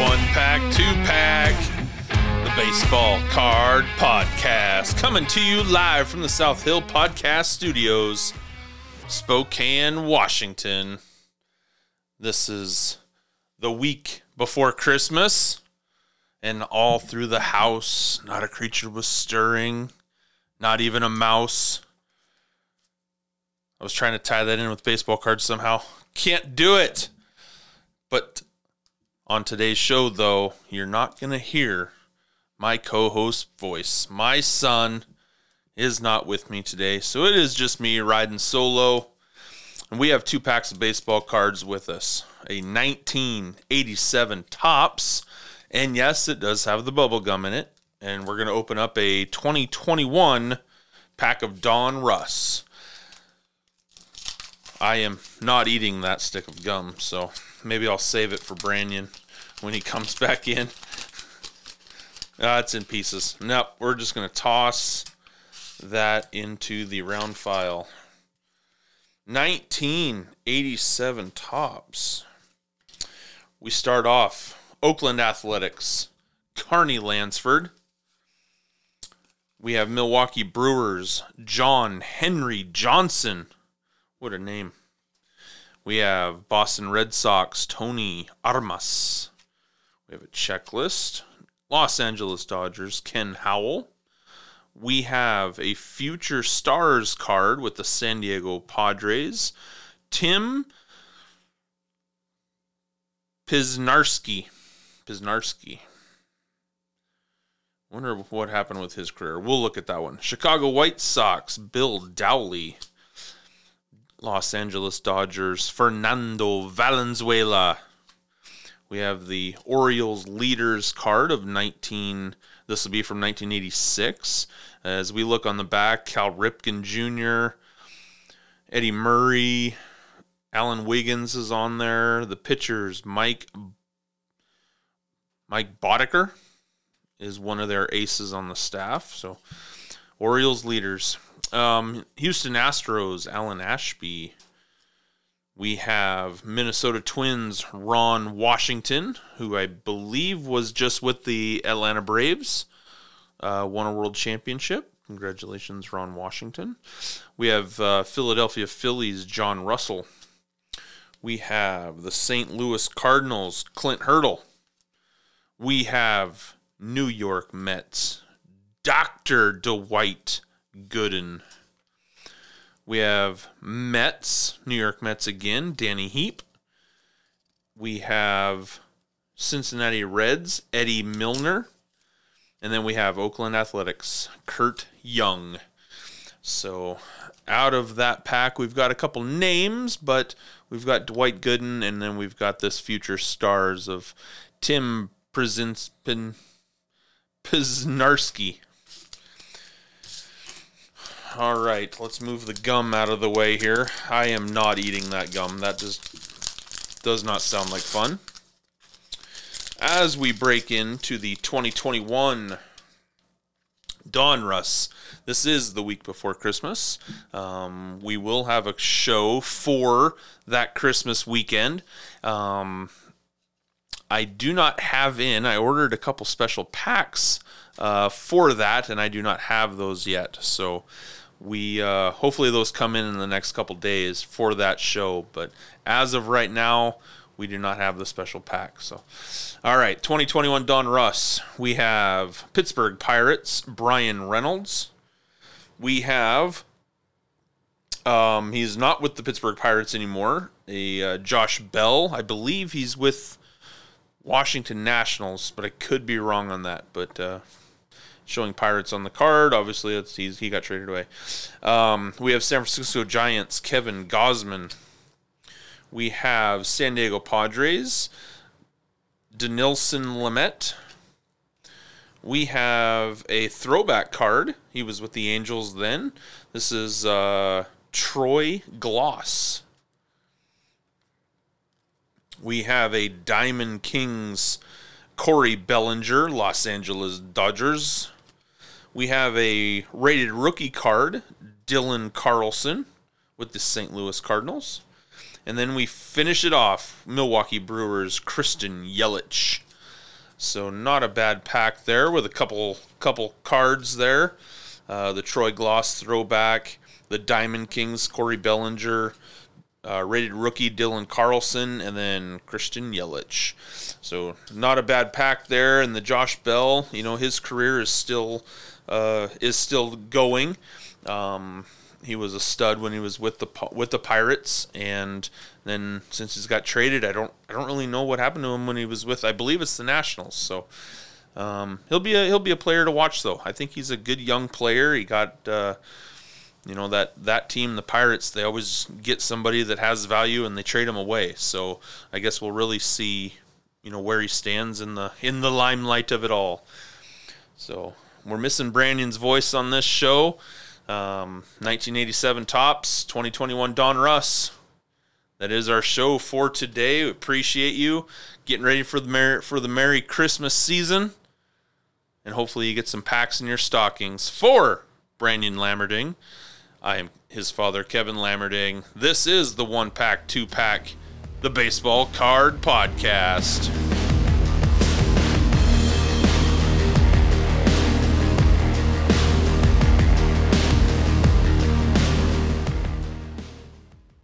One pack, two pack, the Baseball Card Podcast. Coming to you live from the South Hill Podcast Studios, Spokane, Washington. This is the week before Christmas, and all through the house, not a creature was stirring, not even a mouse. I was trying to tie that in with baseball cards somehow. Can't do it. But on today's show, though, you're not going to hear my co host voice. My son is not with me today, so it is just me riding solo. And we have two packs of baseball cards with us a 1987 Topps, and yes, it does have the bubble gum in it. And we're going to open up a 2021 pack of Donruss. I am not eating that stick of gum, so maybe I'll save it for Brandon when he comes back in. Uh, it's in pieces. Nope, we're just going to toss that into the round file. 1987 Topps. We start off Oakland Athletics, Carney Lansford. We have Milwaukee Brewers, John Henry Johnson. What a name. We have Boston Red Sox, Tony Armas. We have a checklist. Los Angeles Dodgers, Ken Howell. We have a future stars card with the San Diego Padres, Tim Pyznarski. Pyznarski. Wonder what happened with his career. We'll look at that one. Chicago White Sox, Bill Dawley. Los Angeles Dodgers, Fernando Valenzuela. We have the Orioles leaders card of 19. This will be from 1986. As we look on the back, Cal Ripken Jr., Eddie Murray, Alan Wiggins is on there. The pitchers, Mike Mike Boddicker is one of their aces on the staff. So Orioles leaders. Um, Houston Astros, Alan Ashby. We have Minnesota Twins, Ron Washington, who I believe was just with the Atlanta Braves, uh, won a world championship. Congratulations, Ron Washington. We have uh, Philadelphia Phillies, John Russell. We have the St. Louis Cardinals, Clint Hurdle. We have New York Mets, Dr. Dwight Gooden. We have Mets, New York Mets again, Danny Heep. We have Cincinnati Reds, Eddie Milner. And then we have Oakland Athletics, Curt Young. So out of that pack, we've got a couple names, but we've got Dwight Gooden, and then we've got this future stars of Tim Przinspin, Pyznarski. All right, let's move the gum out of the way here. I am not eating that gum. That just does not sound like fun. As we break into the 2021 Donruss, this is the week before Christmas. Um, we will have a show for that Christmas weekend. Um, I do not have in, I ordered a couple special packs uh, for that, and I do not have those yet. So we uh, hopefully those come in in the next couple days for that show. But as of right now, we do not have the special pack. So, all right, 2021 Donruss. We have Pittsburgh Pirates, Bryan Reynolds. We have um, he's not with the Pittsburgh Pirates anymore. A uh, Josh Bell, I believe he's with Washington Nationals, but I could be wrong on that. But uh, showing Pirates on the card. Obviously, it's, he's, he got traded away. Um, we have San Francisco Giants, Kevin Gausman. We have San Diego Padres, Dinelson Lamet. We have a throwback card. He was with the Angels then. This is uh, Troy Glaus. We have a Diamond Kings Cody Bellinger, Los Angeles Dodgers. We have a rated rookie card, Dylan Carlson with the St. Louis Cardinals. And then we finish it off, Milwaukee Brewers, Christian Yelich. So not a bad pack there with a couple couple cards there. Uh, the Troy Glaus throwback, the Diamond Kings, Cody Bellinger, uh, rated rookie Dylan Carlson, and then Christian Yelich. So not a bad pack there. And the Josh Bell, you know, his career is still uh, is still going. Um, he was a stud when he was with the with the Pirates, and then since he's got traded, I don't I don't really know what happened to him when he was with. I believe it's the Nationals. So um, he'll be a he'll be a player to watch though. I think he's a good young player. He got uh, you know that that team, the Pirates. They always get somebody that has value and they trade him away. So I guess we'll really see you know where he stands in the in the limelight of it all. So we're missing Brandon's voice on this show. Um, 1987 Topps, 2021 Donruss. That is our show for today. We appreciate you getting ready for the Merry, for the Merry Christmas season, and hopefully you get some packs in your stockings. For Brandon Lammerding, I am his father, Kevin Lammerding. This is the One Pack, Two Pack, the Baseball Card Podcast.